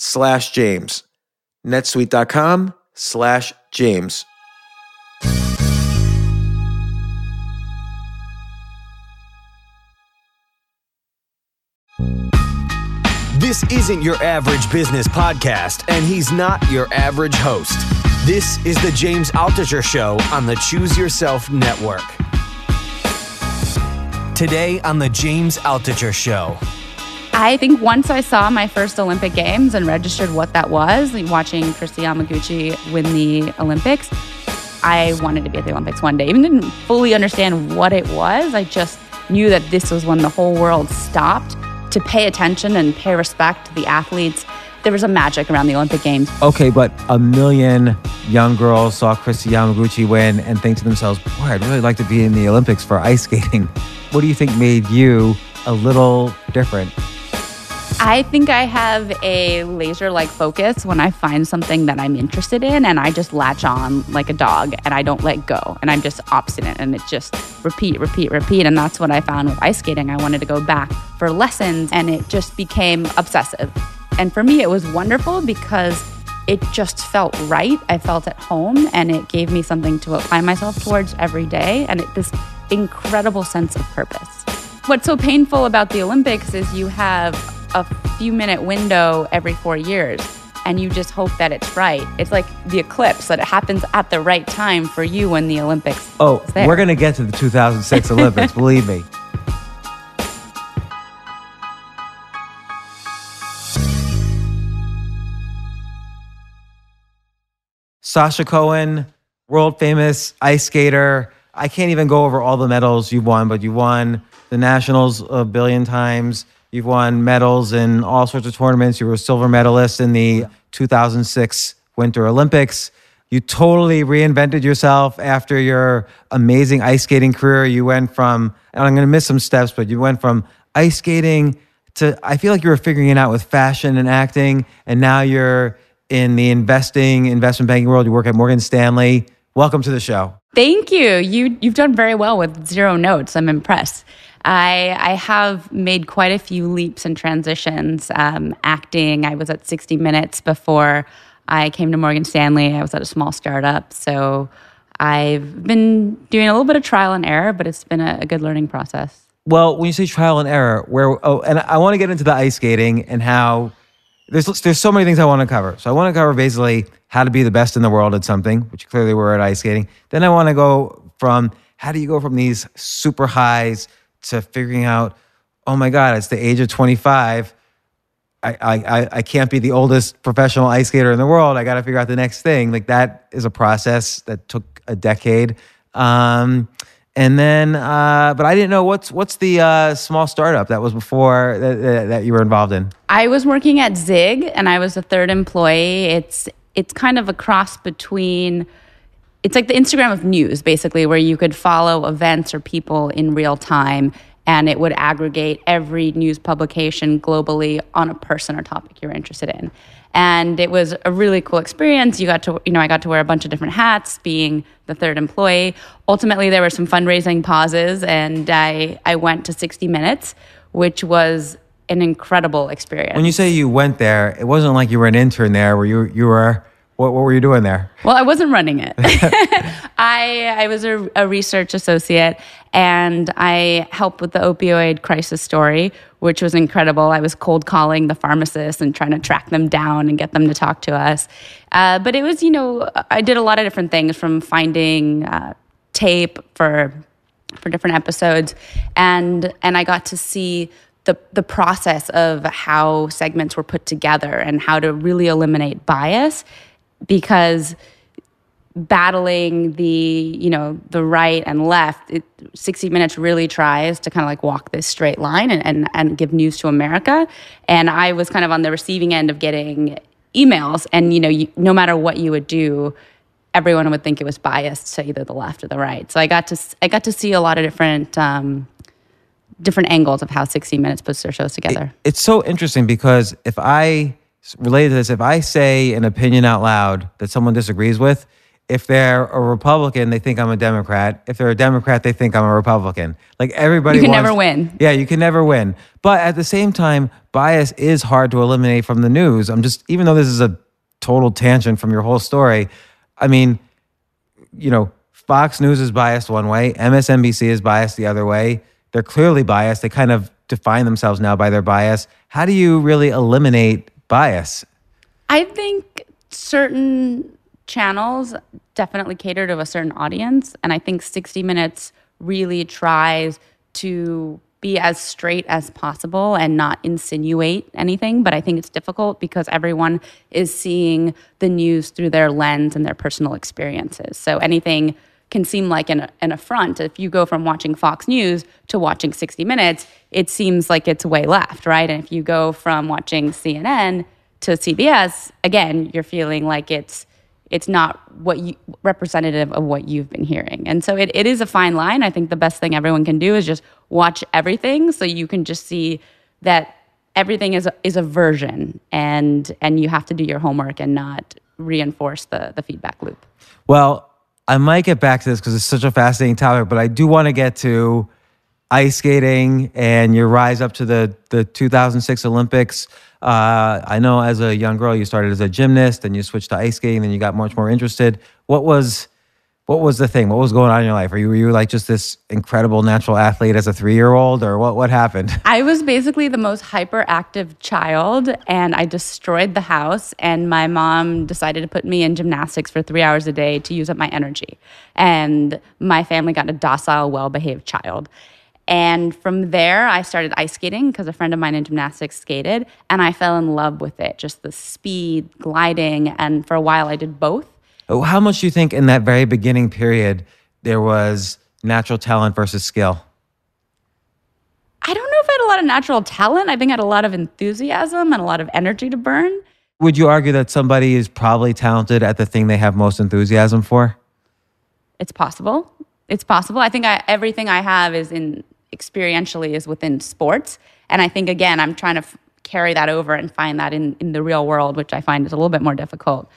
slash James. netsuite.com slash James. This isn't your average business podcast, and he's not your average host. This is the James Altucher Show on the Choose Yourself Network. Today on the James Altucher Show. I think once I saw my first Olympic Games and registered what that was, watching Kristi Yamaguchi win the Olympics, I wanted to be at the Olympics one day. Even didn't fully understand what it was. I just knew that this was when the whole world stopped to pay attention and pay respect to the athletes. There was a magic around the Olympic Games. Okay, but a million young girls saw Kristi Yamaguchi win and think to themselves, boy, I'd really like to be in the Olympics for ice skating. What do you think made you a little different? I think I have a laser like focus when I find something that I'm interested in and I just latch on like a dog and I don't let go and I'm just obstinate and it just repeat, repeat, repeat. And that's what I found with ice skating. I wanted to go back for lessons and it just became obsessive. And for me, it was wonderful because it just felt right. I felt at home and it gave me something to apply myself towards every day and it, this incredible sense of purpose. What's so painful about the Olympics is you have a few minute window every four years and you just hope that it's right. It's like the eclipse that it happens at the right time for you when the Olympics. Oh, we're going to get to the 2006 Olympics, believe me. Sasha Cohen, world famous ice skater. I can't even go over all the medals you've won, but you won the Nationals a billion times. You've won medals in all sorts of tournaments. You were a silver medalist in the 2006 Winter Olympics. You totally reinvented yourself after your amazing ice skating career. You went from, and I'm going to miss some steps, but you went from ice skating to, I feel like you were figuring it out with fashion and acting. And now you're in the investing, investment banking world. You work at Morgan Stanley. Welcome to the show. Thank you. You you've done very well with zero notes. I'm impressed. I, I have made quite a few leaps and transitions. Um, acting, I was at 60 Minutes before I came to Morgan Stanley. I was at a small startup. So I've been doing a little bit of trial and error, but it's been a, a good learning process. Well, when you say trial and error, where oh, and I want to get into the ice skating and how there's there's so many things I want to cover. So I want to cover basically how to be the best in the world at something, which clearly we're at ice skating. Then I want to go from how do you go from these super highs to figuring out, oh my God, it's the age of 25. I, I, I can't be the oldest professional ice skater in the world. I got to figure out the next thing. Like that is a process that took a decade. Um, and then, uh, but I didn't know what's what's the uh, small startup that was before that, that you were involved in. I was working at Zig, and I was the third employee. It's it's kind of a cross between. It's like the Instagram of news, basically, where you could follow events or people in real time, and it would aggregate every news publication globally on a person or topic you're interested in. And it was a really cool experience. You got to you know i got to wear a bunch of different hats being the third employee. Ultimately there were some fundraising pauses and i i went to 60 minutes which was an incredible experience. When you say you went there it wasn't like you were an intern there where you you were what, what were you doing there? Well, I wasn't running it. I I was a, a, research associate, and I helped with the opioid crisis story, which was incredible. I was cold calling the pharmacists and trying to track them down and get them to talk to us. Uh, but it was, you know, I did a lot of different things from finding uh, tape for for different episodes, and and I got to see the the process of how segments were put together and how to really eliminate bias because battling the you know the right and left it, 60 minutes really tries to kind of like walk this straight line and, and, and give news to america. And i was kind of on the receiving end of getting emails and you know you, no matter what you would do everyone would think it was biased to either the left or the right. So i got to i got to see a lot of different um, different angles of how 60 minutes puts their shows together. it, it's so interesting because if i related to this, if I say an opinion out loud that someone disagrees with, if they're a Republican, they think I'm a Democrat. If they're a Democrat, they think I'm a Republican. Like everybody, you can wants, never win. Yeah, you can never win. But at the same time, bias is hard to eliminate from the news. I'm just, even though this is a total tangent from your whole story, I mean, you know, Fox News is biased one way, MSNBC is biased the other way. They're clearly biased. They kind of define themselves now by their bias. How do you really eliminate bias? I think certain channels definitely cater to a certain audience. And I think 60 Minutes really tries to be as straight as possible and not insinuate anything. But I think it's difficult because everyone is seeing the news through their lens and their personal experiences. So anything can seem like an, an affront. If you go from watching Fox News to watching 60 Minutes, it seems like it's way left, right? And if you go from watching CNN to CBS, again, you're feeling like it's it's not what you representative of what you've been hearing. And so it, it is a fine line. I think the best thing everyone can do is just watch everything so you can just see that everything is a, is a version and and you have to do your homework and not reinforce the the feedback loop. Well, I might get back to this because it's such a fascinating topic, but I do want to get to ice skating and your rise up to the, the 2006 Olympics. Uh, I know as a young girl, you started as a gymnast and you switched to ice skating, then you got much more interested. What was what was the thing? What was going on in your life? Were you, were you like just this incredible natural athlete as a three year old, or what, what happened? I was basically the most hyperactive child, and I destroyed the house. And my mom decided to put me in gymnastics for three hours a day to use up my energy. And my family got a docile, well behaved child. And from there, I started ice skating because a friend of mine in gymnastics skated, and I fell in love with it just the speed, gliding. And for a while, I did both. How much do you think in that very beginning period there was natural talent versus skill? I don't know if I had a lot of natural talent. I think I had a lot of enthusiasm and a lot of energy to burn. Would you argue that somebody is probably talented at the thing they have most enthusiasm for? It's possible. It's possible. I think I, everything I have is in experientially is within sports. And I think, again, I'm trying to f- carry that over and find that in, in the real world, which I find is a little bit more difficult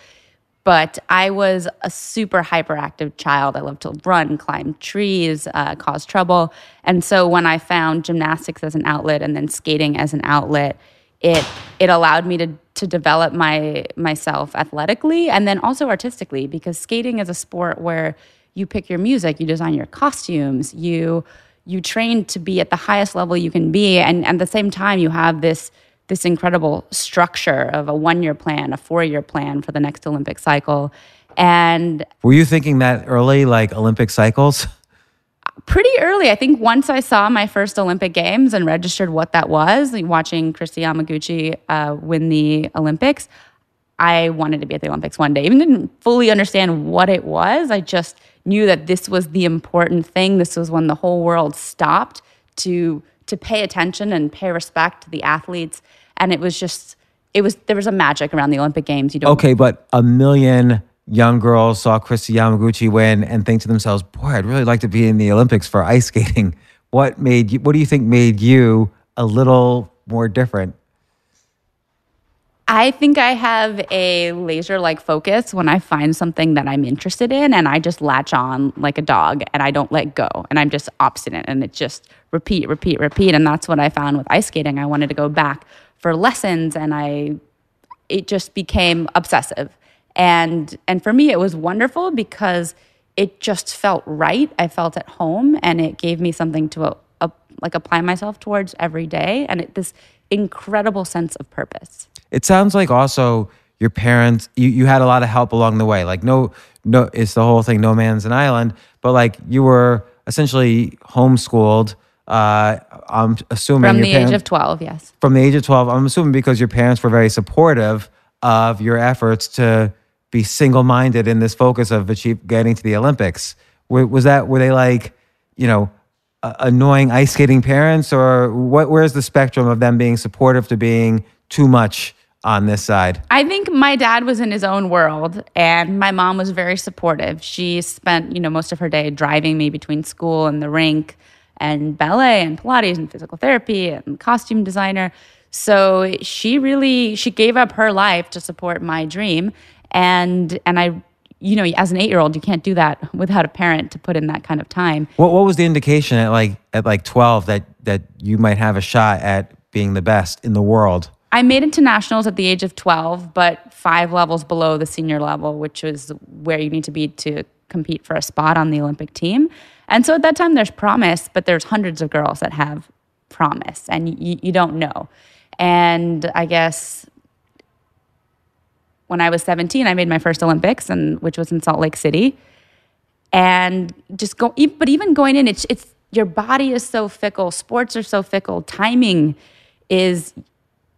but I was a super hyperactive child. I loved to run, climb trees, uh, cause trouble. And so when I found gymnastics as an outlet and then skating as an outlet, it it allowed me to to develop my myself athletically and then also artistically because skating is a sport where you pick your music, you design your costumes, you you train to be at the highest level you can be and, and at the same time you have this this incredible structure of a one year plan, a four year plan for the next Olympic cycle. And were you thinking that early, like Olympic cycles? Pretty early. I think once I saw my first Olympic Games and registered what that was, like watching Kristi Yamaguchi uh, win the Olympics, I wanted to be at the Olympics one day. Even didn't fully understand what it was. I just knew that this was the important thing. This was when the whole world stopped to to pay attention and pay respect to the athletes. And it was just it was there was a magic around the Olympic Games. You don't Okay, but a million young girls saw Kristi Yamaguchi win and think to themselves, "Boy, I'd really like to be in the Olympics for ice skating." What made you what do you think made you a little more different? I think I have a laser like focus when I find something that I'm interested in and I just latch on like a dog and I don't let go and I'm just obstinate and it just repeat, repeat, repeat. And that's what I found with ice skating. I wanted to go back for lessons and I, it just became obsessive. And, and for me, it was wonderful because it just felt right. I felt at home and it gave me something to uh, uh, like apply myself towards every day. And it, this incredible sense of purpose. It sounds like also your parents you, you had a lot of help along the way. Like no no it's the whole thing no man's an island, but like you were essentially homeschooled uh, I'm assuming from the parents, age of 12, yes. From the age of 12, I'm assuming because your parents were very supportive of your efforts to be single-minded in this focus of achieve, getting to the Olympics. Was that were they like, you know, annoying ice skating parents, or what? Where's the spectrum of them being supportive to being too much on this side? I think my dad was in his own world and my mom was very supportive. She spent, you know, most of her day driving me between school and the rink and ballet and pilates and physical therapy and costume designer. So she really she gave up her life to support my dream and and I you know, as an eight year old, you can't do that without a parent to put in that kind of time. What what was the indication at like at like twelve that that you might have a shot at being the best in the world? I made it to nationals at the age of 12, but five levels below the senior level, which is where you need to be to compete for a spot on the Olympic team. And so at that time, there's promise, but there's hundreds of girls that have promise, and you, you don't know. And I guess when I was 17, I made my first Olympics, and which was in Salt Lake City. And just go, but even going in, it's it's your body is so fickle. Sports are so fickle. Timing is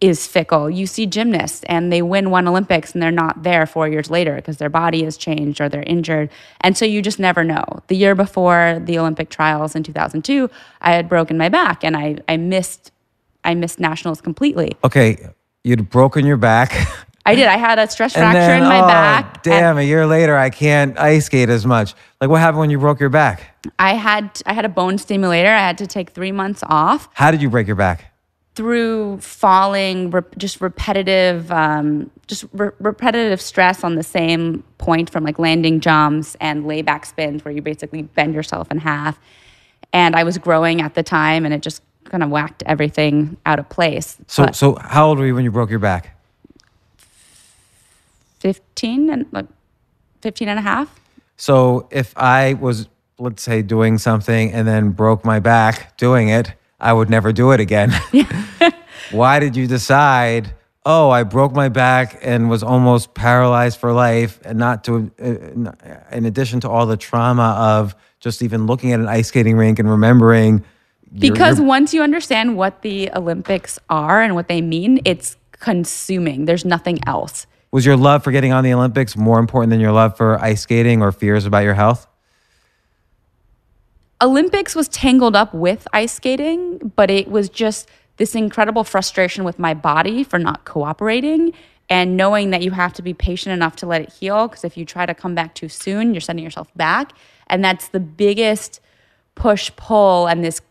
is fickle. You see gymnasts and they win one Olympics and they're not there four years later because their body has changed or they're injured. And so you just never know. The year before the Olympic trials in 2002, I had broken my back and I, I missed I missed nationals completely. Okay, you'd broken your back. I did. I had a stress fracture then, in my oh, back. Damn, a year later I can't ice skate as much. Like what happened when you broke your back? I had I had a bone stimulator. I had to take 3 months off. How did you break your back? Through falling, just repetitive, um, just re- repetitive stress on the same point from like landing jumps and layback spins, where you basically bend yourself in half. And I was growing at the time, and it just kind of whacked everything out of place. So, but so how old were you when you broke your back? 15 and like 15 and a half. So if I was, let's say, doing something and then broke my back doing it, I would never do it again. Why did you decide? Oh, I broke my back and was almost paralyzed for life, and not to, uh, in addition to all the trauma of just even looking at an ice skating rink and remembering. Because once you understand what the Olympics are and what they mean, it's consuming. There's nothing else. Was your love for getting on the Olympics more important than your love for ice skating or fears about your health? Olympics was tangled up with ice skating, but it was just this incredible frustration with my body for not cooperating and knowing that you have to be patient enough to let it heal because if you try to come back too soon, you're sending yourself back. And that's the biggest push pull and this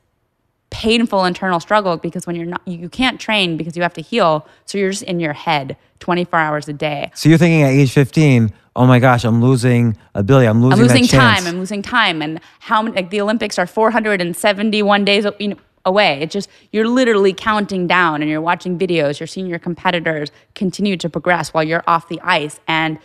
painful internal struggle because when you're not you can't train because you have to heal. So you're just in your head 24 hours a day. So you're thinking at age 15 oh my gosh i'm losing ability i'm losing, I'm losing time i'm losing time. And how many like the olympics are 471 days away. It's just you're literally counting down and you're watching videos. You're seeing your competitors continue to progress while you're off the ice. And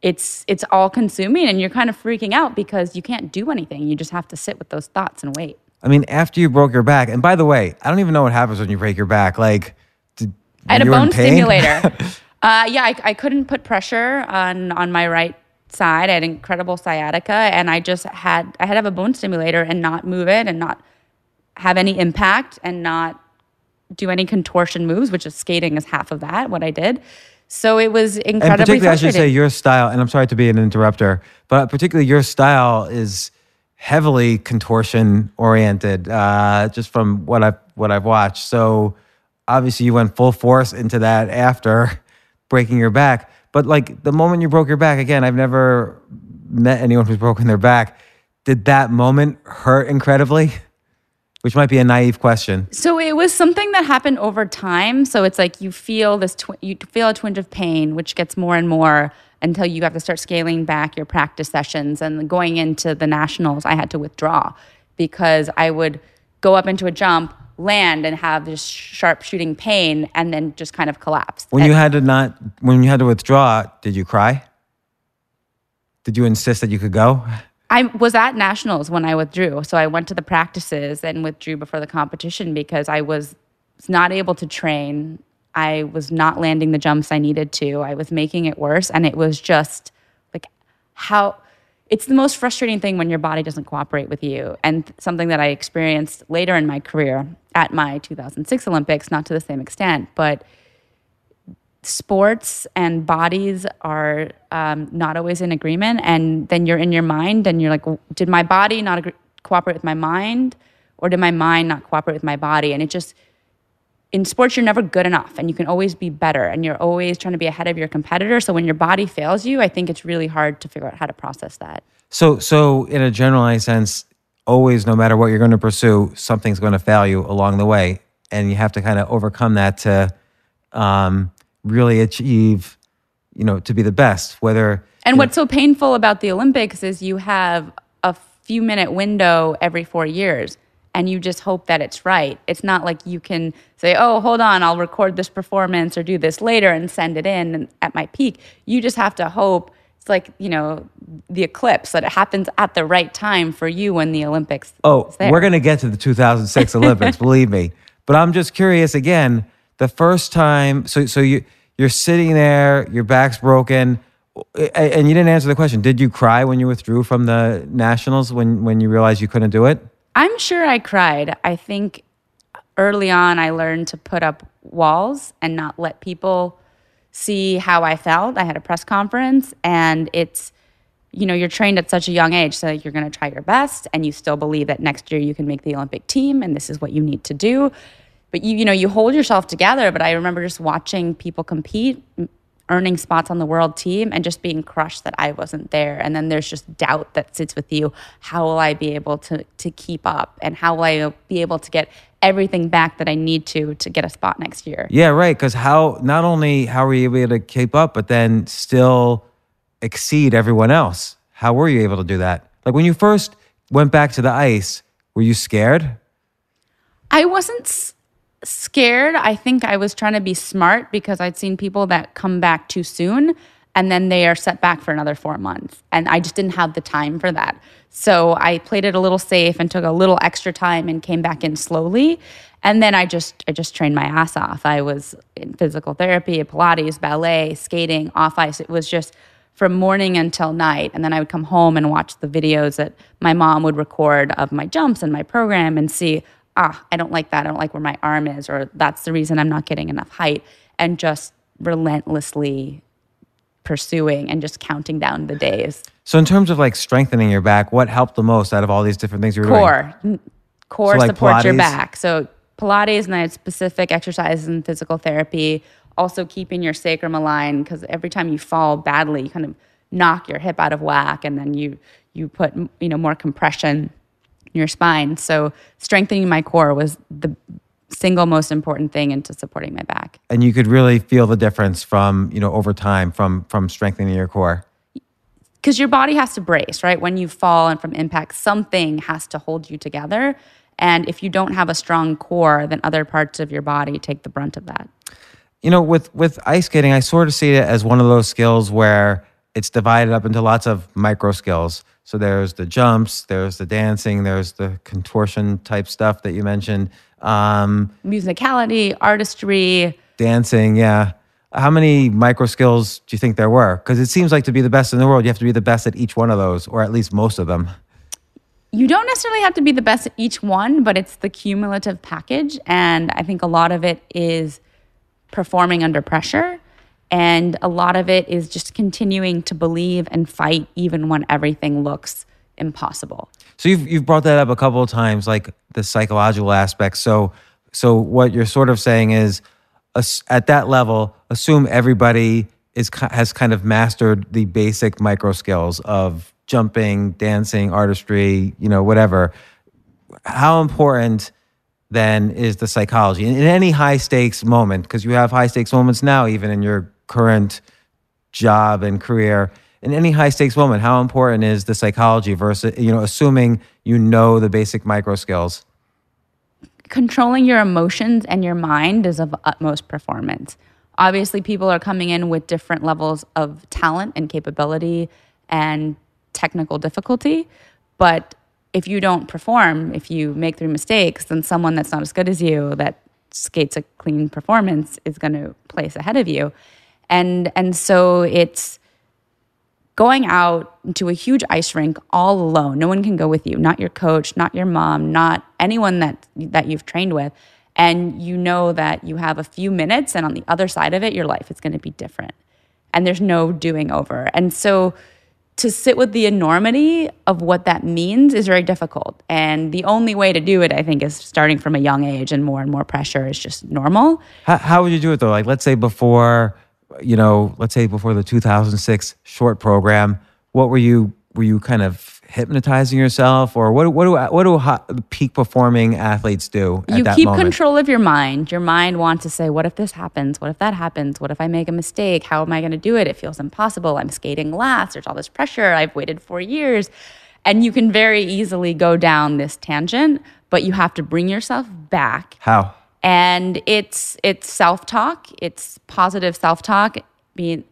it's it's all consuming and you're kind of freaking out because you can't do anything. You just have to sit with those thoughts and wait I mean, after you broke your back, and by the way, I don't even know what happens when you break your back. Like, did, I had a you were in bone stimulator. uh, yeah, I, I couldn't put pressure on on my right side. I had incredible sciatica, and I just had I had to have a bone stimulator and not move it and not have any impact and not do any contortion moves, which is skating is half of that. What I did. So it was and incredibly particularly, I should say, your style. And I'm sorry to be an interrupter, but particularly your style is heavily contortion oriented. Uh, just from what I've what I've watched. So obviously, you went full force into that after breaking your back. But like the moment you broke your back, again, I've never met anyone who's broken their back. Did that moment hurt incredibly? Which might be a naive question. So it was something that happened over time. So it's like you feel this, tw- you feel a twinge of pain, which gets more and more until you have to start scaling back your practice sessions. And going into the nationals, I had to withdraw because I would go up into a jump, land, and have this sharp shooting pain, and then just kind of collapse. When And- you had to not, when you had to withdraw, did you cry? Did you insist that you could go? I was at nationals when I withdrew. So I went to the practices and withdrew before the competition because I was not able to train. I was not landing the jumps I needed to. I was making it worse. And it was just like how it's the most frustrating thing when your body doesn't cooperate with you. And something that I experienced later in my career at my 2006 Olympics, not to the same extent, but sports and bodies are um, not always in agreement and then you're in your mind and you're like did my body not agree- cooperate with my mind or did my mind not cooperate with my body? And it just in sports you're never good enough and you can always be better and you're always trying to be ahead of your competitor. So when your body fails you i think it's really hard to figure out how to process that. So, so in a generalized sense, always, no matter what you're going to pursue, something's going to fail you along the way, and you have to kind of overcome that to um, really achieve, you know, to be the best. Whether And what's so painful about the Olympics is you have a few minute window every four years and you just hope that it's right. It's not like you can say, oh, hold on, I'll record this performance or do this later and send it in at my peak. You just have to hope. It's like, you know, the eclipse that it happens at the right time for you when the Olympics. Oh, is there. we're going to get to the 2006 Olympics, believe me. But I'm just curious again, the first time, so, so you, you're sitting there, your back's broken, and you didn't answer the question. Did you cry when you withdrew from the nationals when, when you realized you couldn't do it? I'm sure I cried. I think early on I learned to put up walls and not let people see how I felt. I had a press conference and it's you know, you're trained at such a young age so you're going to try your best and you still believe that next year you can make the Olympic team and this is what you need to do. But you you know, you hold yourself together, but I remember just watching people compete earning spots on the world team and just being crushed that I wasn't there. And then there's just doubt that sits with you. How will I be able to to keep up? And how will I be able to get everything back that I need to to get a spot next year? Yeah, right. Because how not only how were you able to keep up, but then still exceed everyone else? How were you able to do that? Like when you first went back to the ice, were you scared? I wasn't scared. I think I was trying to be smart because I'd seen people that come back too soon and then they are set back for another four months. And I just didn't have the time for that. So I played it a little safe and took a little extra time and came back in slowly. And then I just I just trained my ass off. I was in physical therapy, Pilates, ballet, skating, off ice. It was just from morning until night. And then I would come home and watch the videos that my mom would record of my jumps and my program and see, ah, I don't like that. I don't like where my arm is, or that's the reason I'm not getting enough height. And just relentlessly pursuing and just counting down the days. So in terms of like strengthening your back, what helped the most out of all these different things you were doing? Core. Core So, like, supports your back. So Pilates and I had specific exercises and physical therapy. Also keeping your sacrum aligned because every time you fall badly, you kind of knock your hip out of whack, and then you you put you know more compression your spine. So strengthening my core was the single most important thing into supporting my back. And you could really feel the difference from, you know, over time from from strengthening your core. because your body has to brace, right? When you fall and from impact, something has to hold you together. And if you don't have a strong core, then other parts of your body take the brunt of that. you know with with ice skating i sort of see it as one of those skills where it's divided up into lots of micro skills. So there's the jumps, there's the dancing, there's the contortion type stuff that you mentioned. Um, Musicality, artistry. dancing, yeah. How many micro skills do you think there were? Because it seems like to be the best in the world, you have to be the best at each one of those, or at least most of them. You don't necessarily have to be the best at each one, but it's the cumulative package. And I think a lot of it is performing under pressure. And a lot of it is just continuing to believe and fight even when everything looks impossible. So you've you've brought that up a couple of times, like the psychological aspect. So so what you're sort of saying is, at that level, assume everybody is has kind of mastered the basic micro skills of jumping, dancing, artistry, you know, whatever. How important then is the psychology in, in any high stakes moment? Because you have high stakes moments now, even in your current job and career in any high stakes moment how important is the psychology versus you know assuming you know the basic micro skills controlling your emotions and your mind is of utmost performance. Obviously, people are coming in with different levels of talent and capability and technical difficulty. But if you don't perform, if you make three mistakes, then someone that's not as good as you that skates a clean performance is going to place ahead of you. And and so it's going out to a huge ice rink all alone. No one can go with you, not your coach, not your mom, not anyone that that you've trained with. And you know that you have a few minutes and on the other side of it your life is going to be different. And there's no doing over. And so to sit with the enormity of what that means is very difficult. And the only way to do it, I think, is starting from a young age and more and more pressure is just normal. how, how would you do it though like let's say before you know let's say before the 2006 short program what were you were you kind of hypnotizing yourself or what what do what do hot, peak performing athletes do at you keep moment? control of your mind. Your mind wants to say, What if this happens? What if that happens? What if I make a mistake? How am I going to do it? It feels impossible. I'm skating last. There's all this pressure. I've waited four years. And you can very easily go down this tangent, but you have to bring yourself back. how And it's it's self-talk, it's positive self-talk, being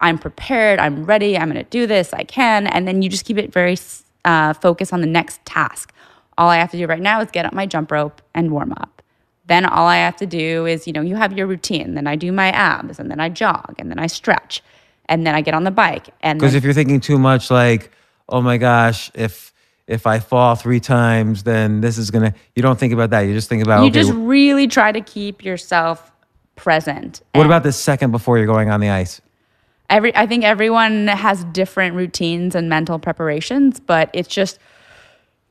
I'm prepared, I'm ready, I'm going to do this, I can, and then you just keep it very uh, focused on the next task. All I have to do right now is get up my jump rope and warm up. Then all I have to do is, you know, you have your routine. Then I do my abs, and then I jog, and then I stretch, and then I get on the bike. And Because if you're thinking too much, like, oh my gosh, if if I fall three times, then this is gonna. You don't think about that. You just think about. you okay, just really try to keep yourself present. what about the second before you're going on the ice? every I think everyone has different routines and mental preparations, but it's just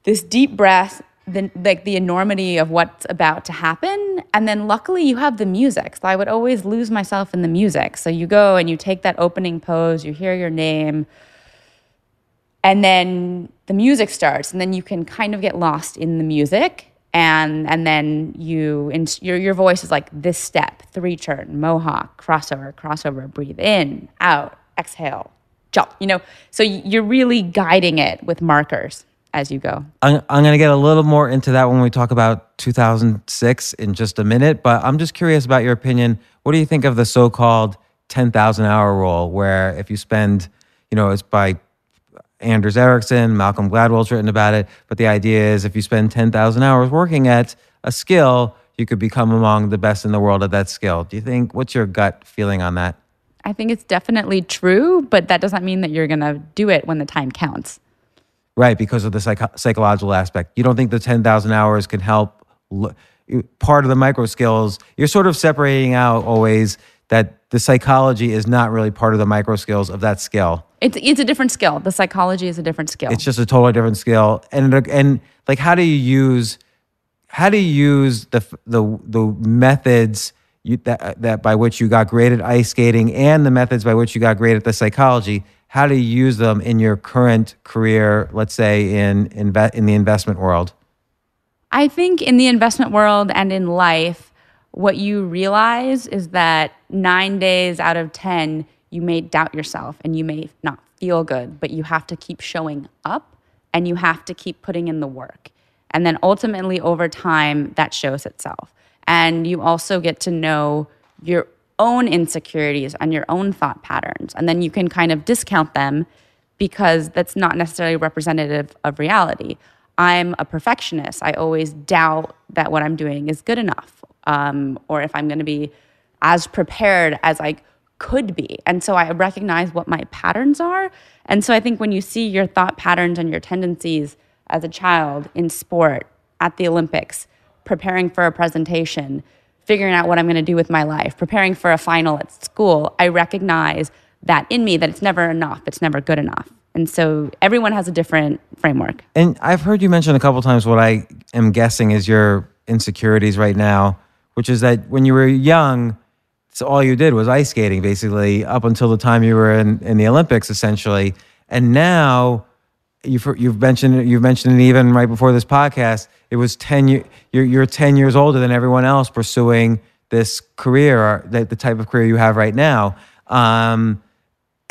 this deep breath, the like the enormity of what's about to happen, and then luckily you have the music. So I would always lose myself in the music. So you go and you take that opening pose, you hear your name, and then the music starts, and then you can kind of get lost in the music. And and then you and your your voice is like this step, three turn, mohawk, crossover, crossover, breathe in, out, exhale, jump. You know, so you're really guiding it with markers as you go. I'm, I'm going to get a little more into that when we talk about 2006 in just a minute, but I'm just curious about your opinion. What do you think of the so called 10,000 hour rule, where if you spend, you know, it's by Anders Ericsson, Malcolm Gladwell's written about it, but the idea is if you spend 10,000 hours working at a skill, you could become among the best in the world at that skill. Do you think, what's your gut feeling on that? I think it's definitely true, but that doesn't mean that you're gonna do it when the time counts. Right, because of the psych- psychological aspect. You don't think the 10,000 hours can help l- part of the micro skills. You're sort of separating out always that the psychology is not really part of the micro skills of that skill. It's it's a different skill. The psychology is a different skill. It's just a totally different skill. And and like how do you use how do you use the the the methods you, that that by which you got great at ice skating and the methods by which you got great at the psychology? How do you use them in your current career? Let's say in in, in the investment world. I think in the investment world and in life, what you realize is that nine days out of 10, you may doubt yourself and you may not feel good, but you have to keep showing up and you have to keep putting in the work. And then ultimately, over time, that shows itself. And you also get to know your own insecurities and your own thought patterns. And then you can kind of discount them because that's not necessarily representative of reality. I'm a perfectionist. I always doubt that what I'm doing is good enough um, or if I'm going to be as prepared as I could be. And so I recognize what my patterns are. And so I think when you see your thought patterns and your tendencies as a child in sport, at the Olympics, preparing for a presentation, figuring out what I'm going to do with my life, preparing for a final at school, I recognize that in me that it's never enough, it's never good enough. And so everyone has a different framework. And I've heard you mention a couple times what I am guessing is your insecurities right now, which is that when you were young, so all you did was ice skating basically up until the time you were in, in the Olympics essentially. And now you've you've mentioned you've mentioned it even right before this podcast. It was ten year you're you're ten years older than everyone else pursuing this career the, the type of career you have right now. Um,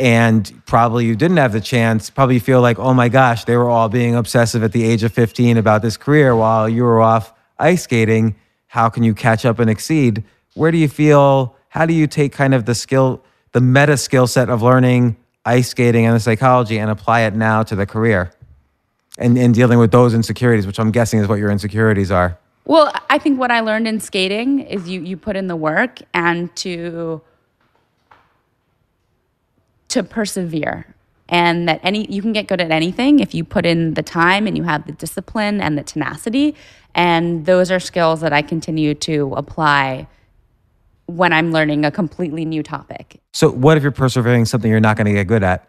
and probably you didn't have the chance. Probably feel like, oh my gosh, they were all being obsessive at the age of 15 about this career while you were off ice skating. How can you catch up and exceed? Where do you feel? How do you take kind of the skill, the meta skill set of learning ice skating and the psychology and apply it now to the career and, and dealing with those insecurities, which I'm guessing is what your insecurities are? Well, I think what I learned in skating is you you put in the work and to to persevere and that any you can get good at anything if you put in the time and you have the discipline and the tenacity and those are skills that I continue to apply when I'm learning a completely new topic. So, what if you're persevering something you're not going to get good at?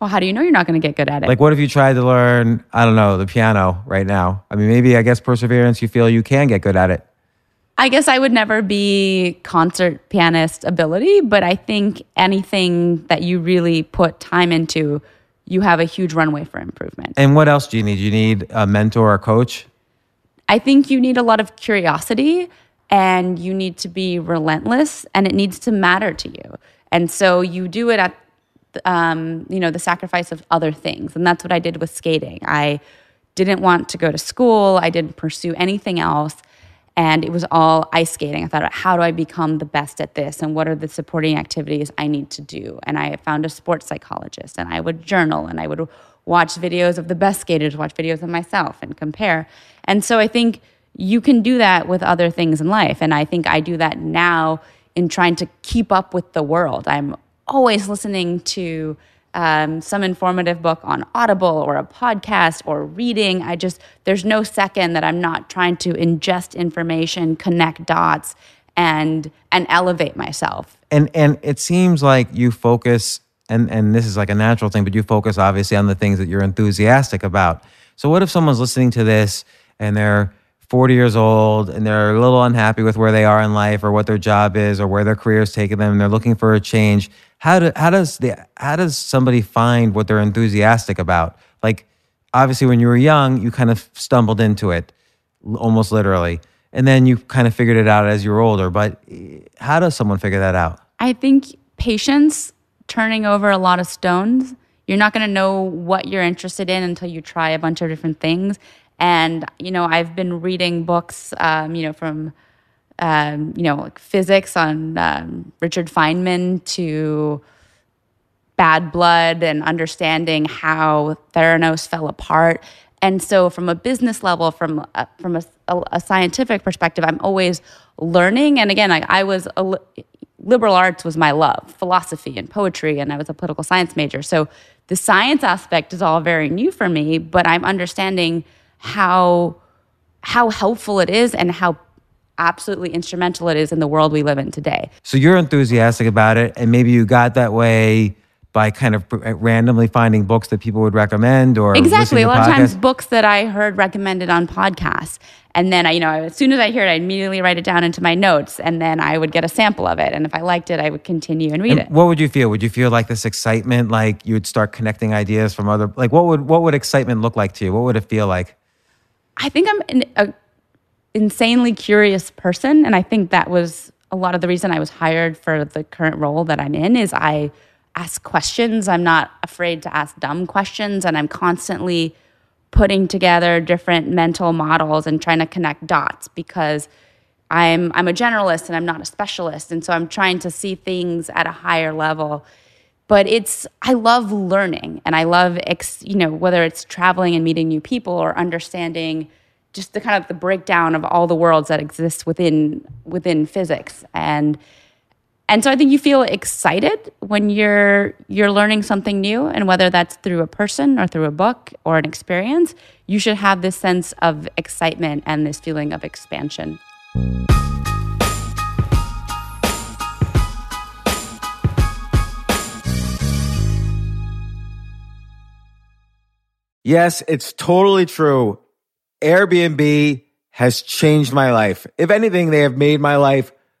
Well, how do you know you're not going to get good at it? Like, what if you tried to learn, I don't know, the piano right now? I mean, maybe I guess perseverance, you feel you can get good at it. I guess I would never be concert pianist ability, but I think anything that you really put time into, you have a huge runway for improvement. And what else do you need? You need a mentor or coach? I think you need a lot of curiosity and you need to be relentless and it needs to matter to you. And so you do it at um, you know the sacrifice of other things, and that's what I did with skating. I didn't want to go to school. I didn't pursue anything else. And it was all ice skating. I thought, how do I become the best at this? And what are the supporting activities I need to do? And I found a sports psychologist and I would journal and I would watch videos of the best skaters, watch videos of myself and compare. And so I think you can do that with other things in life. And I think I do that now in trying to keep up with the world. I'm always listening to um, some informative book on Audible or a podcast or reading. I just, there's no second that I'm not trying to ingest information, connect dots, and and elevate myself. And and it seems like you focus and and this is like a natural thing, but you focus obviously on the things that you're enthusiastic about. So what if someone's listening to this and they're 40 years old and they're a little unhappy with where they are in life or what their job is or where their career is taking them and they're looking for a change how do how does the how does somebody find what they're enthusiastic about like obviously when you were young you kind of stumbled into it almost literally and then you kind of figured it out as you were older but eh, how does someone figure that out i think patience turning over a lot of stones you're not going to know what you're interested in until you try a bunch of different things and, you know, I've been reading books, um, you know, from, um, you know, like physics on um, Richard Feynman to Bad Blood and understanding how Theranos fell apart. And so, from a business level, from a, from a, a, scientific perspective, I'm always learning. And again, like I was a, liberal arts was my love, philosophy and poetry, and I was a political science major. So the science aspect is all very new for me, but I'm understanding how how helpful it is and how absolutely instrumental it is in the world we live in today. So you're enthusiastic about it and maybe you got that way by kind of randomly finding books that people would recommend or exactly. A lot podcasts. of times books that i heard recommended on podcasts. And then i you know as soon as i hear it i immediately write it down into my notes and then i would get a sample of it. And if i liked it i would continue and read and it. what would you feel? Would you feel like this excitement like you would start connecting ideas from other like what would what would excitement look like to you? What would it feel like? I think I'm an a insanely curious person, and I think that was a lot of the reason I was hired for the current role that I'm in. Is I ask questions. I'm not afraid to ask dumb questions, and I'm constantly putting together different mental models and trying to connect dots because I'm I'm a generalist and I'm not a specialist, and so I'm trying to see things at a higher level. But it's I love learning, and I love ex, you know whether it's traveling and meeting new people or understanding just the kind of the breakdown of all the worlds that exist within within physics and and so I think you feel excited when you're you're learning something new and whether that's through a person or through a book or an experience, you should have this sense of excitement and this feeling of expansion. Yes, it's totally true. Airbnb has changed my life. If anything, they have made my life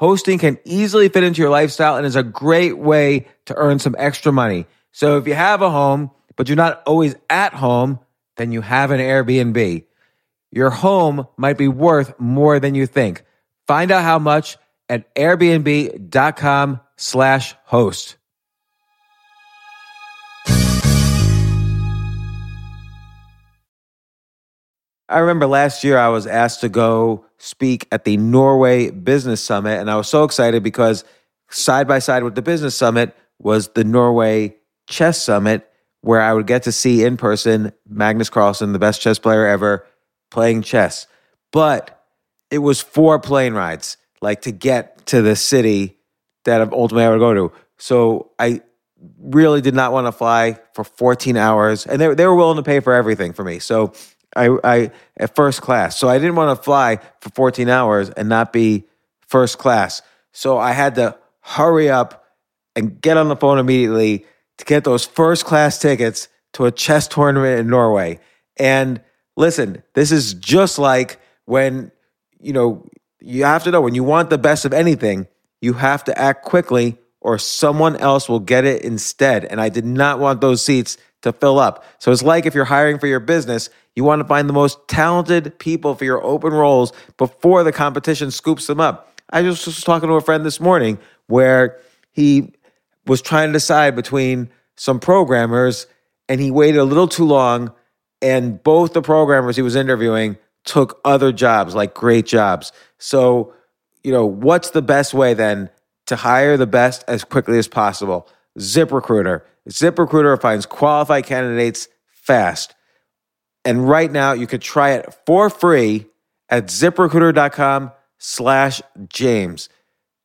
Hosting can easily fit into your lifestyle and is a great way to earn some extra money. So if you have a home, but you're not always at home, then you have an Airbnb. Your home might be worth more than you think. Find out how much at airbnb.com slash host. I remember last year I was asked to go speak at the Norway Business Summit, and I was so excited because side by side with the Business Summit was the Norway Chess Summit, where I would get to see in person Magnus Carlsen, the best chess player ever, playing chess. But it was four plane rides, like to get to the city that ultimately I would go to. So I really did not want to fly for 14 hours, and they, they were willing to pay for everything for me. So I, I at first class. So I didn't want to fly for 14 hours and not be first class. So I had to hurry up and get on the phone immediately to get those first class tickets to a chess tournament in Norway. And listen, this is just like when, you know, you have to know when you want the best of anything, you have to act quickly or someone else will get it instead. And I did not want those seats to fill up. So it's like if you're hiring for your business, you want to find the most talented people for your open roles before the competition scoops them up. I just was talking to a friend this morning where he was trying to decide between some programmers and he waited a little too long and both the programmers he was interviewing took other jobs like great jobs. So, you know, what's the best way then to hire the best as quickly as possible? ZipRecruiter. ZipRecruiter finds qualified candidates fast. And right now you could try it for free at ziprecruiter.com slash James.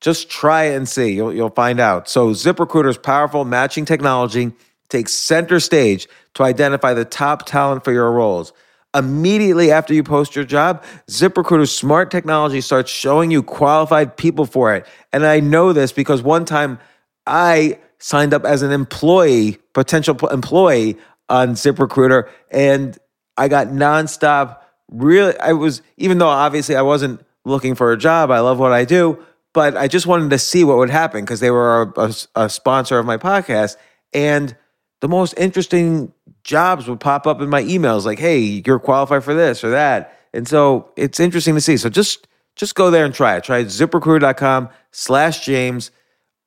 Just try it and see. You'll, you'll find out. So ZipRecruiter's powerful matching technology takes center stage to identify the top talent for your roles. Immediately after you post your job, ZipRecruiter's smart technology starts showing you qualified people for it. And I know this because one time I signed up as an employee, potential employee on ZipRecruiter, and I got nonstop. Really, I was, even though obviously I wasn't looking for a job, I love what I do, but I just wanted to see what would happen because they were a, a, a sponsor of my podcast. And the most interesting jobs would pop up in my emails like, hey, you're qualified for this or that. And so it's interesting to see. So just just go there and try it. Try ziprecruiter.com slash James.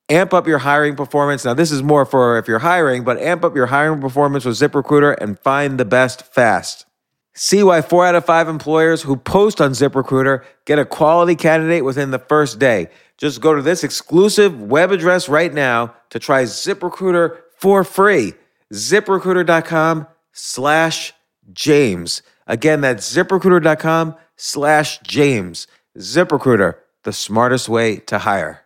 Amp up your hiring performance. Now, this is more for if you're hiring, but amp up your hiring performance with ZipRecruiter and find the best fast. See why four out of five employers who post on ZipRecruiter get a quality candidate within the first day. Just go to this exclusive web address right now to try ZipRecruiter for free. ZipRecruiter.com slash James. Again, that's ziprecruiter.com slash James. ZipRecruiter, the smartest way to hire.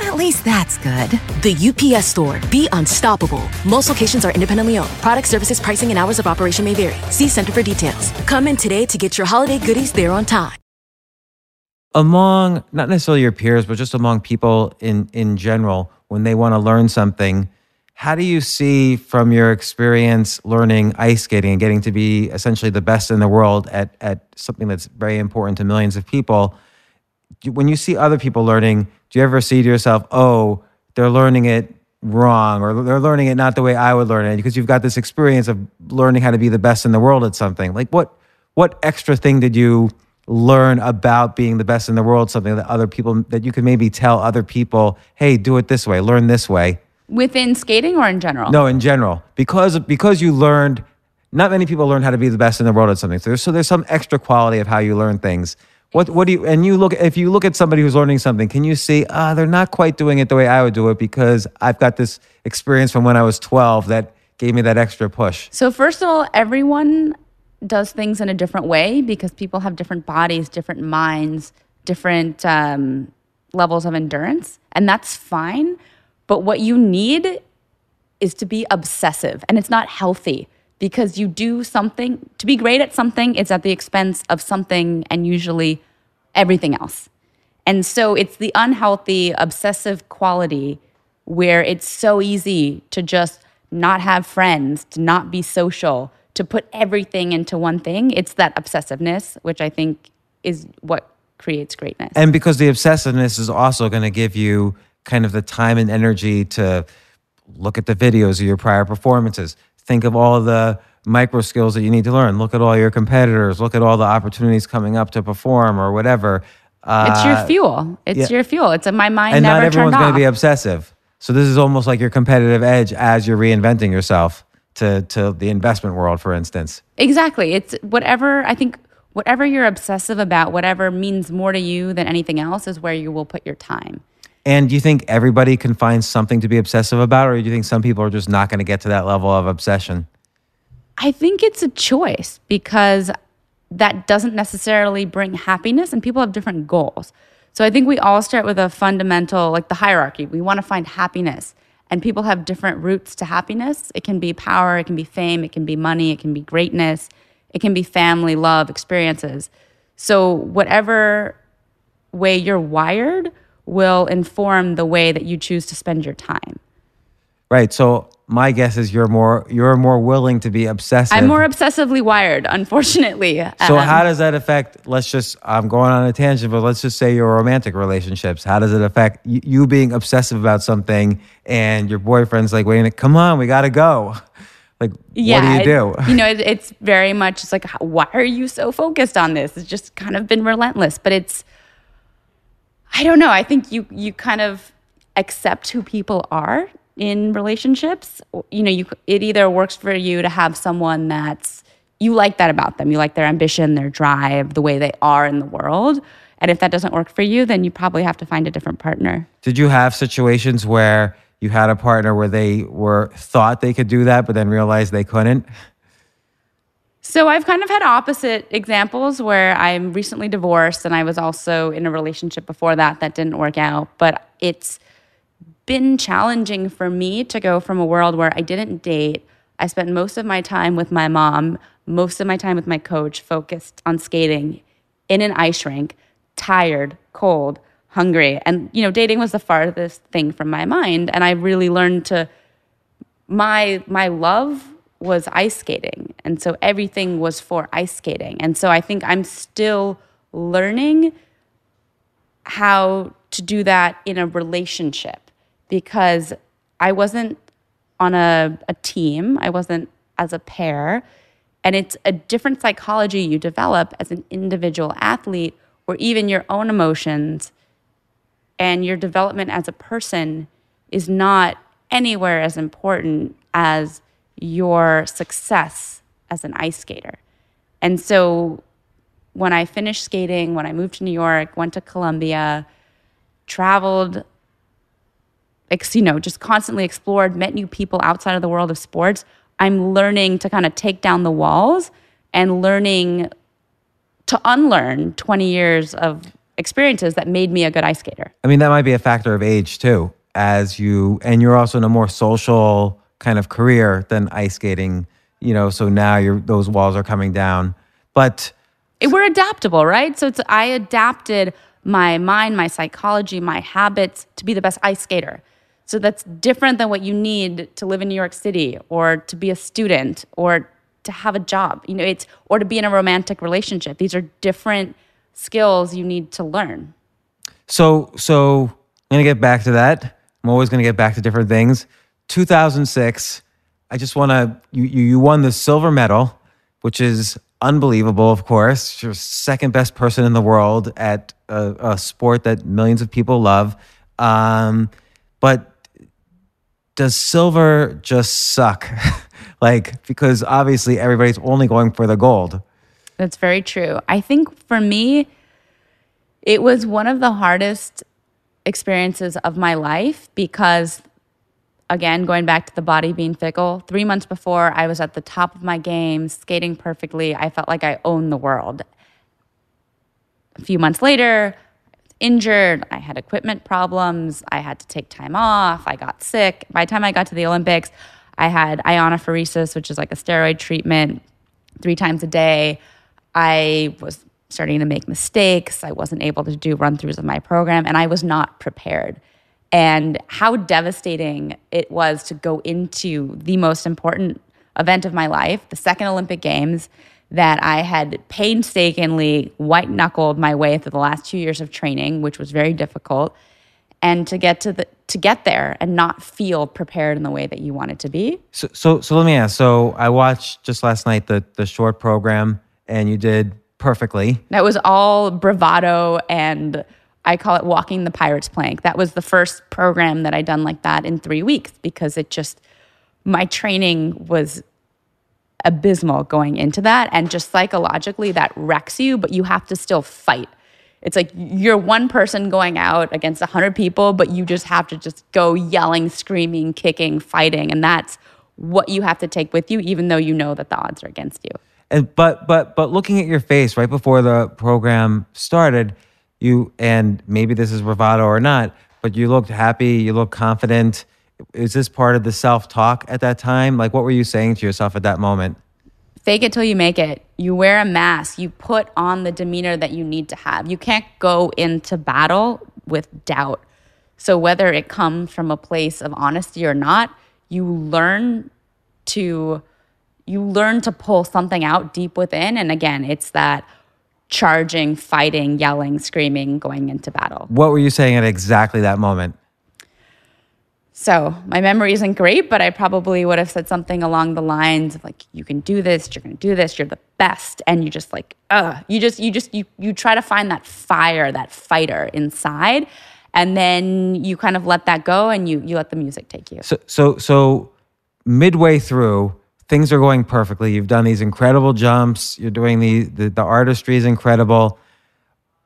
At least that's good. The UPS store. Be unstoppable. Most locations are independently owned. Product services, pricing, and hours of operation may vary. See Center for details. Come in today to get your holiday goodies there on time. Among not necessarily your peers, but just among people in in general, when they want to learn something, how do you see from your experience learning ice skating and getting to be essentially the best in the world at at something that's very important to millions of people? When you see other people learning, do you ever see to yourself, oh, they're learning it wrong or they're learning it not the way I would learn it because you've got this experience of learning how to be the best in the world at something. Like what what extra thing did you learn about being the best in the world, something that other people that you could maybe tell other people, hey, do it this way, learn this way? Within skating or in general? No, in general. Because because you learned not many people learn how to be the best in the world at something. So there's, so there's some extra quality of how you learn things. What what do you and you look if you look at somebody who's learning something, can you see ah they're not quite doing it the way I would do it because I've got this experience from when I was 12 that gave me that extra push. So first of all, everyone does things in a different way because people have different bodies, different minds, different um, levels of endurance, and that's fine. But what you need is to be obsessive, and it's not healthy because you do something to be great at something. It's at the expense of something, and usually everything else. And so it's the unhealthy, obsessive quality where it's so easy to just not have friends, to not be social, to put everything into one thing. It's that obsessiveness, which I think is what creates greatness. And because the obsessiveness is also going to give you kind of the time and energy to look at the videos of your prior performances, think of all the micro skills that you need to learn, look at all your competitors, look at all the opportunities coming up to perform or whatever. Uh, it's your fuel. It's yeah. your fuel. It's a, my mind and never not everyone's going to be obsessive. So this is almost like your competitive edge as you're reinventing yourself to to the investment world, for instance. Exactly. It's whatever I think whatever you're obsessive about, whatever means more to you than anything else is where you will put your time. And do you think everybody can find something to be obsessive about, or do you think some people are just not going to get to that level of obsession? I think it's a choice because that doesn't necessarily bring happiness, and people have different goals. So I think we all start with a fundamental, like the hierarchy. We want to find happiness and people have different routes to happiness. It can be power, it can be fame, it can be money, it can be greatness, it can be family, love, experiences. So, whatever way you're wired will inform the way that you choose to spend your time. Right. So, my guess is you're more you're more willing to be obsessive. I'm more obsessively wired, unfortunately. So um, how does that affect? Let's just I'm going on a tangent, but let's just say your romantic relationships. How does it affect you, you being obsessive about something and your boyfriend's like, wait, a minute, come on, we got to go. Like, yeah, what do you do? It, you know, it, it's very much it's like, why are you so focused on this? It's just kind of been relentless, but it's. I don't know. I think you you kind of accept who people are in relationships. You know you it either works for you to have someone that's you like that about them. You like their ambition their drive the way they are in the world. And if that doesn't work for you then you probably have to find a different partner. Did you have situations where you had a partner where they were thought they could do that but then realized they couldn't so I've kind of had opposite examples where I'm recently divorced and I was also in a relationship before that that didn't work out but it's been challenging for me to go from a world where I didn't date. I spent most of my time with my mom, most of my time with my coach, focused on skating in an ice rink, tired, cold, hungry. And, you know, dating was the farthest thing from my mind. And I really learned to my my love was ice skating and so everything was for ice skating. And so i think i'm still learning how to do that in a relationship because i wasn't on a, a team i wasn't as a pair. And it's a different psychology you develop as an individual athlete or even your own emotions and your development as a person is not anywhere as important as your success as an ice skater. And so when I finished skating, when I moved to New York, went to Columbia, traveled, ex, you know, just constantly explored, met new people outside of the world of sports, I'm learning to kind of take down the walls and learning to unlearn 20 years of experiences that made me a good ice skater. I mean, that might be a factor of age too, as you, and you're also in a more social kind of career than ice skating, you know, so now you're, those walls are coming down. But It- we're adaptable, right? So it's, I adapted my mind, my psychology, my habits to be the best ice skater. So that's different than what you need to live in New York City or to be a student or to have a job, you know, it's, or to be in a romantic relationship. These are different skills you need to learn. So, so I'm gonna get back to that. I'm always gonna get back to different things. 2006. I just want to. You, you won the silver medal, which is unbelievable. Of course, you're second best person in the world at a, a sport that millions of people love. Um, but does silver just suck? like because obviously everybody's only going for the gold. That's very true. I think for me, it was one of the hardest experiences of my life because, again, going back to the body being fickle, three months before I was at the top of my game, skating perfectly. I felt like I owned the world. A few months later, injured. I had equipment problems. I had to take time off. I got sick. By the time I got to the Olympics, I had iontophoresis, which is like a steroid treatment three times a day. I was starting to make mistakes. I wasn't able to do run throughs of my program, and I was not prepared. And how devastating it was to go into the most important event of my life, the second Olympic Games, that I had painstakingly white knuckled my way through the last two years of training, which was very difficult. And to get to the to get there and not feel prepared in the way that you wanted to be. So, so, so let me ask. So, I watched just last night the the short program, and you did perfectly. That was all bravado and I call it walking the pirate's plank. That was the first program that I done like that in 3 weeks because it just my training was abysmal going into that and just psychologically that wrecks you but you have to still fight. It's like you're one person going out against 100 people but you just have to just go yelling, screaming, kicking, fighting and that's what you have to take with you even though you know that the odds are against you. And but but but looking at your face right before the program started, you and maybe this is bravado or not, but you looked happy, you looked confident. Is this part of the self talk at that time? Like, what were you saying to yourself at that moment? fake it till you make it. You wear a mask. You put on the demeanor that you need to have. You can't go into battle with doubt. So, whether it comes from a place of honesty or not, you learn to you learn to pull something out deep within and again it's that charging fighting yelling screaming going into battle What were you saying at exactly that moment? So my memory isn't great, but I probably would have said something along the lines of like, "You can do this. You're going to do this. You're the best." And you just like, ugh, you just, you just, you, you try to find that fire, that fighter inside, and then you kind of let that go, and you, you let the music take you. So so so midway through, things are going perfectly. You've done these incredible jumps. You're doing the the, the artistry is incredible.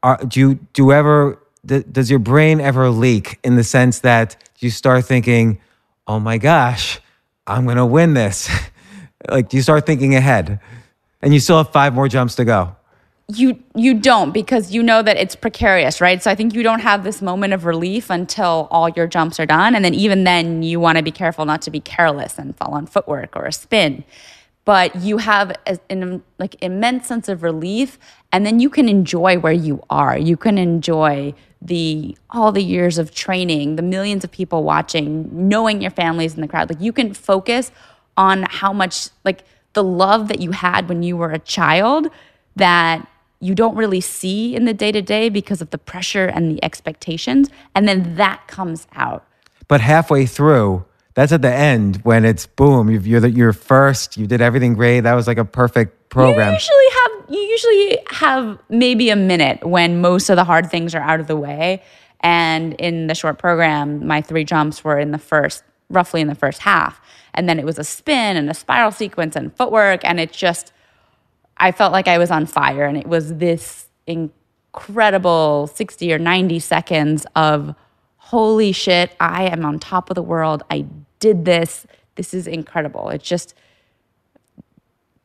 Are, do you do you ever does your brain ever leak in the sense that you start thinking, "Oh my gosh, I'm going to win this." like you start thinking ahead? And you still have 5 more jumps to go. You you don't because you know that it's precarious, right? So I think you don't have this moment of relief until all your jumps are done, and then even then you want to be careful not to be careless and fall on footwork or a spin. but you have an like immense sense of relief and then you can enjoy where you are you can enjoy the all the years of training the millions of people watching knowing your families in the crowd like you can focus on how much like the love that you had when you were a child that you don't really see in the day to day because of the pressure and the expectations and then that comes out But halfway through, that's at the end when it's boom. You've, you're the, you're first. You did everything great. That was like a perfect program. You usually have you usually have maybe a minute when most of the hard things are out of the way. And in the short program, my three jumps were in the first, roughly in the first half. And then it was a spin and a spiral sequence and footwork. And it just, I felt like I was on fire. And it was this incredible 60 or 90 seconds of holy shit, I am on top of the world. I did this. This is incredible. It's just,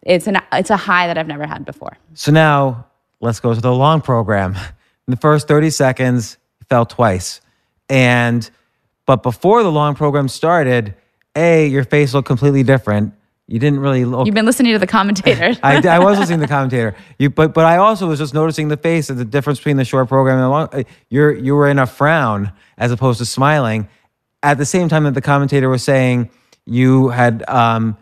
it's an it's a high that I've never had before. So now let's go to the long program. In the first 30 seconds, you fell twice. And but before the long program started, A, your face looked completely different. You didn't really look You've been listening to the commentator. I, I was listening to the commentator. You, but but I also was just noticing the face and the difference between the short program and the long. uh, You're you were in a frown as opposed to smiling. At the same time that the commentator was saying you had um,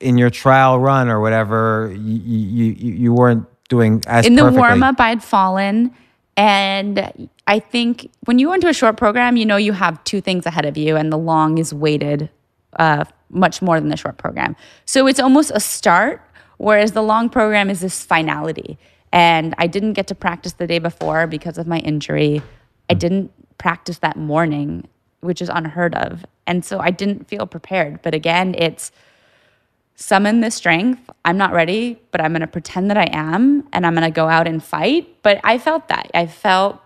in your trial run or whatever, you you, you, weren't doing as in the perfectly. warm up, I had fallen, and I think when you go into a short program, you know you have two things ahead of you, and the long is weighted uh, much more than the short program. So it's almost a start, whereas the long program is this finality. And I didn't get to practice the day before because of my injury. I didn't practice that morning, which is unheard of. And so I didn't feel prepared. But again, it's summon the strength. I'm not ready, but I'm going to pretend that I am and I'm going to go out and fight. But I felt that. I felt,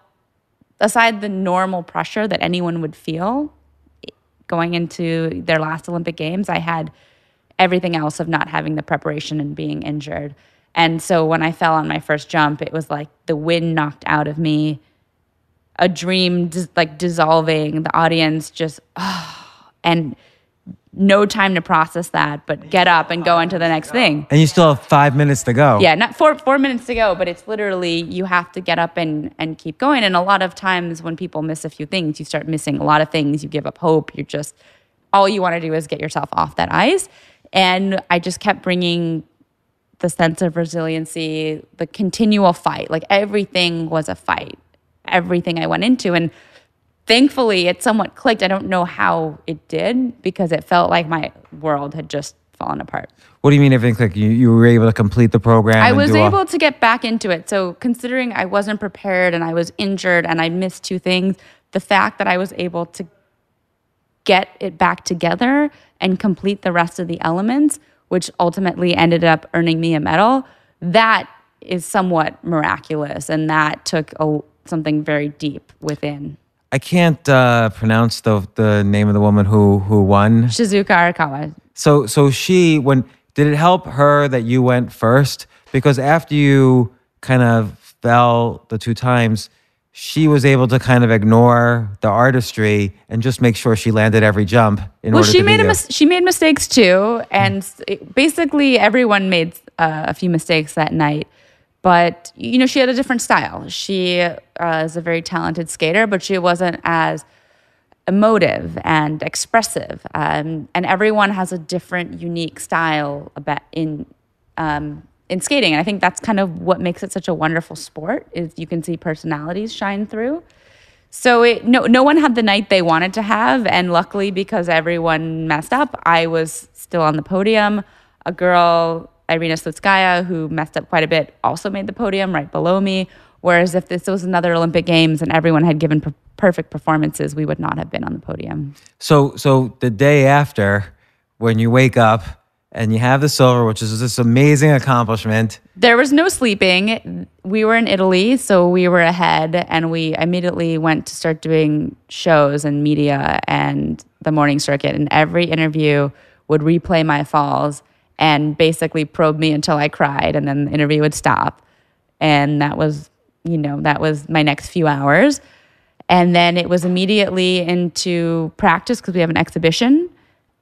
aside the normal pressure that anyone would feel going into their last Olympic Games, I had everything else of not having the preparation and being injured. And so when I fell on my first jump, it was like the wind knocked out of me, a dream dis- like dissolving, the audience just, and no time to process that, but get up and go into the next thing. and you still have five minutes to go. Yeah, not four four minutes to go, but it's literally you have to get up and and keep going. And a lot of times when people miss a few things, you start missing a lot of things. You give up hope. You're just all you want to do is get yourself off that ice. And I just kept bringing the sense of resiliency, the continual fight. Like everything was a fight. Everything I went into and thankfully it somewhat clicked. I don't know how it did because it felt like my world had just fallen apart. What do you mean everything clicked? You, you were able to complete the program? I was do all- able to get back into it. So, considering I wasn't prepared and I was injured and I missed two things, the fact that I was able to get it back together and complete the rest of the elements, which ultimately ended up earning me a medal, that is somewhat miraculous. And that took a, something very deep within. I can't uh, pronounce the the name of the woman who who won. Shizuka Arakawa. So so she when did it help her that you went first because after you kind of fell the two times she was able to kind of ignore the artistry and just make sure she landed every jump in well order she to made a mis- she made mistakes too and it- basically everyone made uh, a few mistakes that night but you know she had a different style. She uh, is a very talented skater but she wasn't as emotive and expressive. Um, and everyone has a different unique style about in um, in skating. And i think that's kind of what makes it such a wonderful sport is you can see personalities shine through. So it, no, no one had the night they wanted to have, and luckily because everyone messed up, I was still on the podium. A girl, Irina Slutskaya, who messed up quite a bit, also made the podium right below me. Whereas if this was another Olympic Games and everyone had given per- perfect performances, we would not have been on the podium. So so the day after when you wake up and you have the silver which is this amazing accomplishment There was no sleeping. We were in Italy, so we were ahead, and we immediately went to start doing shows and media and the morning circuit. And every interview would replay my falls and basically probe me until I cried, and then the interview would stop. And that was, you know, that was my next few hours. And then it was immediately into practice because we have an exhibition.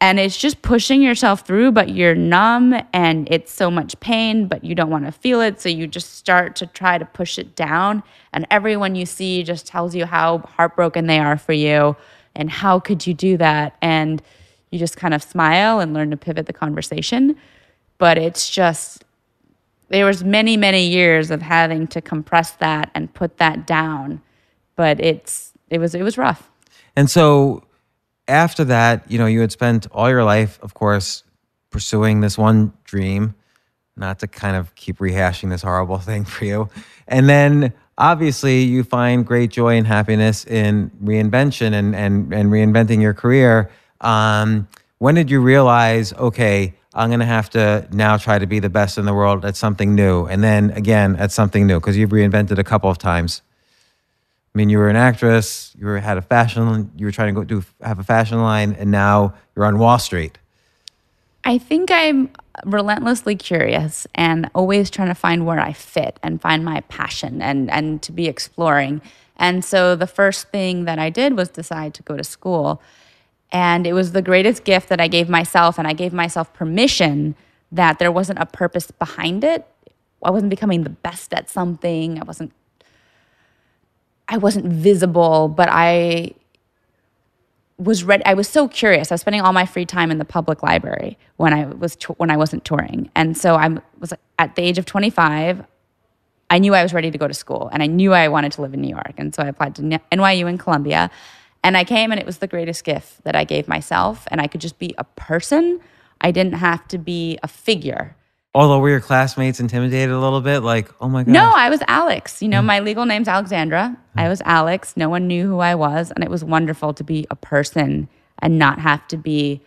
and it's just pushing yourself through but you're numb and it's so much pain but you don't want to feel it so you just start to try to push it down and everyone you see just tells you how heartbroken they are for you and how could you do that and you just kind of smile and learn to pivot the conversation but it's just there was many many years of having to compress that and put that down but it's it was it was rough And so after that, you know, you had spent all your life, of course, pursuing this one dream, not to kind of keep rehashing this horrible thing for you. And then obviously you find great joy and happiness in reinvention and and, and reinventing your career. Um, when did you realize, okay, I'm gonna have to now try to be the best in the world at something new, and then again at something new because you've reinvented a couple of times. I mean, you were an actress. You were, had a fashion. You were trying to go do have a fashion line, and now you're on Wall Street. I think I'm relentlessly curious and always trying to find where I fit and find my passion and and to be exploring. And so the first thing that I did was decide to go to school. And it was the greatest gift that I gave myself and I gave myself permission that there wasn't a purpose behind it. I wasn't becoming the best at something. I wasn't I wasn't visible, but I was ready. I was so curious. I was spending all my free time in the public library when I was when I wasn't touring, and so I was at the age of 25. I knew I was ready to go to school, and I knew I wanted to live in New York, and so I applied to NYU in Columbia, and I came, and it was the greatest gift that I gave myself, and I could just be a person. I didn't have to be a figure. Although were your classmates intimidated a little bit, like, oh my god, No, I was Alex. You know, hmm. my legal name's Alexandra. I hmm. was Alex. No one knew who I was. And it was wonderful to be a person and not have to be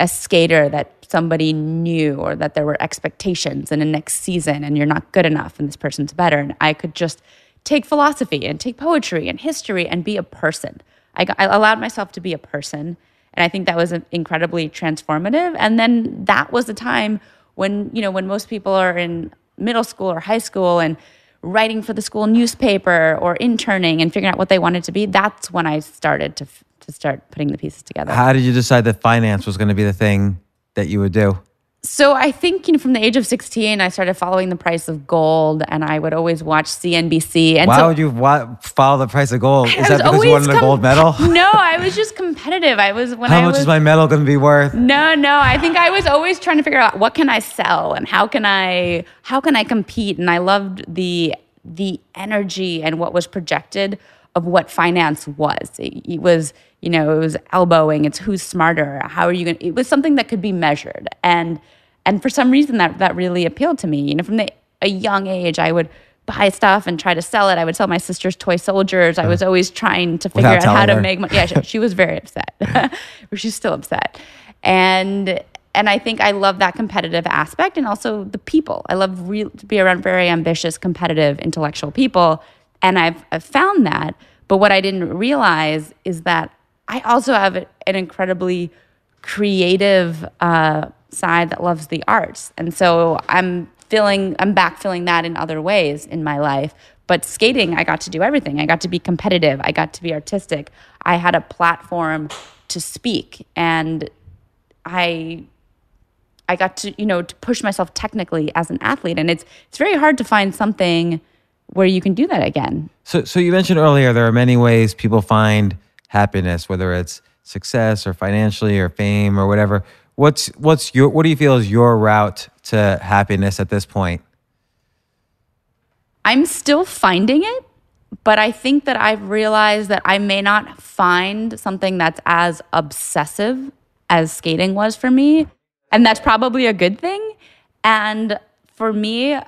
a skater that somebody knew or that there were expectations in the next season and you're not good enough and this person's better. And I could just take philosophy and take poetry and history and be a person. I, got, I allowed myself to be a person. And I think that was incredibly transformative. And then that was the time when you know when most people are in middle school or high school and writing for the school newspaper or interning and figuring out what they wanted to be that's when i started to to start putting the pieces together How did you decide that finance was going to be the thing that you would do? So i think you know from the age of 16 i started following the price of gold and i would always watch cnbc and Why so would you wa- follow the price of gold? Is I that was because you wanted a gold medal? no i was just competitive i was when How i much was is my medal going to be worth? No, no. I think I was always trying to figure out what can I sell and how can I how can I compete and I loved the the energy and what was projected of what finance was. It, it was, you know, it was elbowing, it's who's smarter, how are you going to it was something that could be measured. And and for some reason that that really appealed to me. You know, from the a young age I would buy stuff and try to sell it. I would sell my sister's toy soldiers. I was always trying to figure Without out how to her. make money. Yeah, she, she was very upset. She's still upset. And and I think I love that competitive aspect and also the people. I love re- to be around very ambitious, competitive, intellectual people. And I've, I've found that. But what I didn't realize is that I also have an incredibly creative uh, side that loves the arts. And so I'm feeling, I'm back feeling that in other ways in my life. But skating, I got to do everything. I got to be competitive. I got to be artistic. I had a platform to speak. And I I got to, you know, to push myself technically as an athlete. And it's it's very hard to find something where you can do that again. So, so you mentioned earlier there are many ways people find happiness, whether it's success or financially or fame or whatever. What's what's your what do you feel is your route to happiness at this point? I'm still finding it, but I think that I've realized that I may not find something that's as obsessive as skating was for me. And that's probably a good thing. And for me,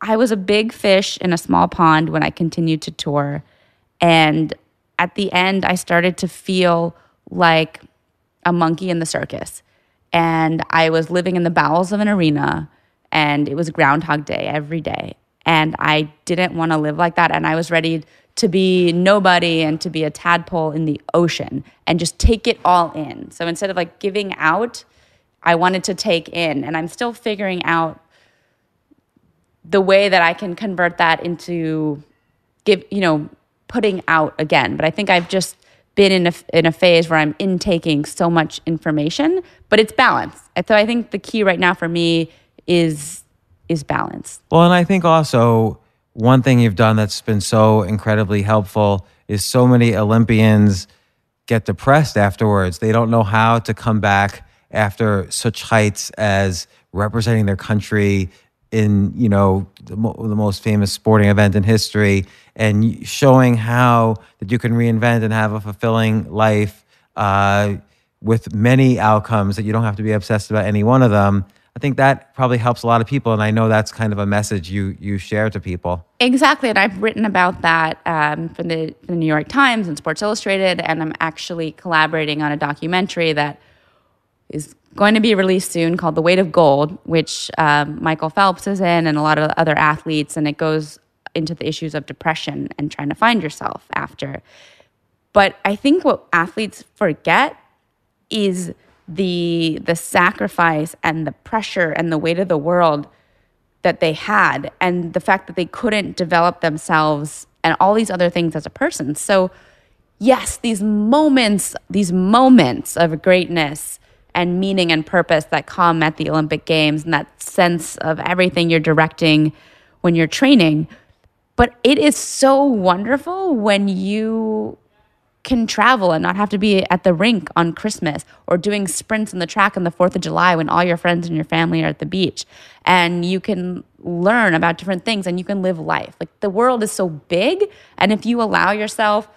I was a big fish in a small pond when I continued to tour. And at the end, I started to feel like a monkey in the circus. And I was living in the bowels of an arena, and it was Groundhog Day every day. And I didn't want to live like that. And I was ready to be nobody and to be a tadpole in the ocean and just take it all in. So instead of like giving out, I wanted to take in. And I'm still figuring out the way that I can convert that into give, you know, putting out again. But I think I've just been in a, in a phase where I'm intaking so much information, but it's balance. So I think the key right now for me is is balance. Well, and I think also one thing you've done that's been so incredibly helpful is so many Olympians get depressed afterwards. They don't know how to come back after such heights as representing their country in you know the, mo- the most famous sporting event in history and showing how that you can reinvent and have a fulfilling life uh, with many outcomes that you don't have to be obsessed about any one of them I think that probably helps a lot of people, and I know that's kind of a message you you share to people. Exactly, and I've written about that um, for the, the New York Times and Sports Illustrated, and I'm actually collaborating on a documentary that is going to be released soon called The Weight of Gold, which um, Michael Phelps is in, and a lot of other athletes, and it goes into the issues of depression and trying to find yourself after. But I think what athletes forget is the the sacrifice and the pressure and the weight of the world that they had and the fact that they couldn't develop themselves and all these other things as a person. So yes, these moments, these moments of greatness and meaning and purpose that come at the Olympic Games and that sense of everything you're directing when you're training. But it is so wonderful when you can travel and not have to be at the rink on Christmas or doing sprints on the track on the 4th of July when all your friends and your family are at the beach. And you can learn about different things and you can live life. Like the world is so big. And if you allow yourself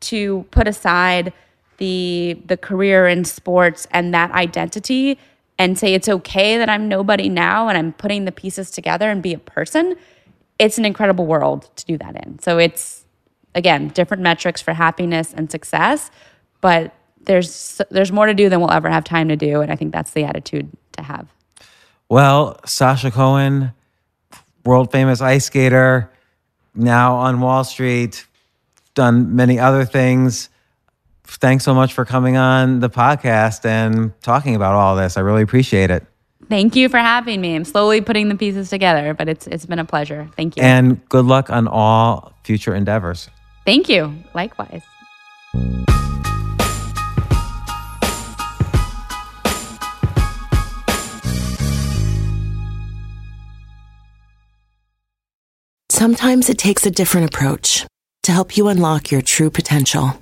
to put aside the, the career in sports and that identity and say it's okay that I'm nobody now and I'm putting the pieces together and be a person, it's an incredible world to do that in. So it's, again, different metrics for happiness and success, but there's there's more to do than we'll ever have time to do, and I think that's the attitude to have. Well, Sasha Cohen, world famous ice skater, now on Wall Street, done many other things. Thanks so much for coming on the podcast and talking about all this. I really appreciate it. Thank you for having me. I'm slowly putting the pieces together, but it's it's been a pleasure. Thank you. And good luck on all future endeavors. Thank you. Likewise. Sometimes it takes a different approach to help you unlock your true potential.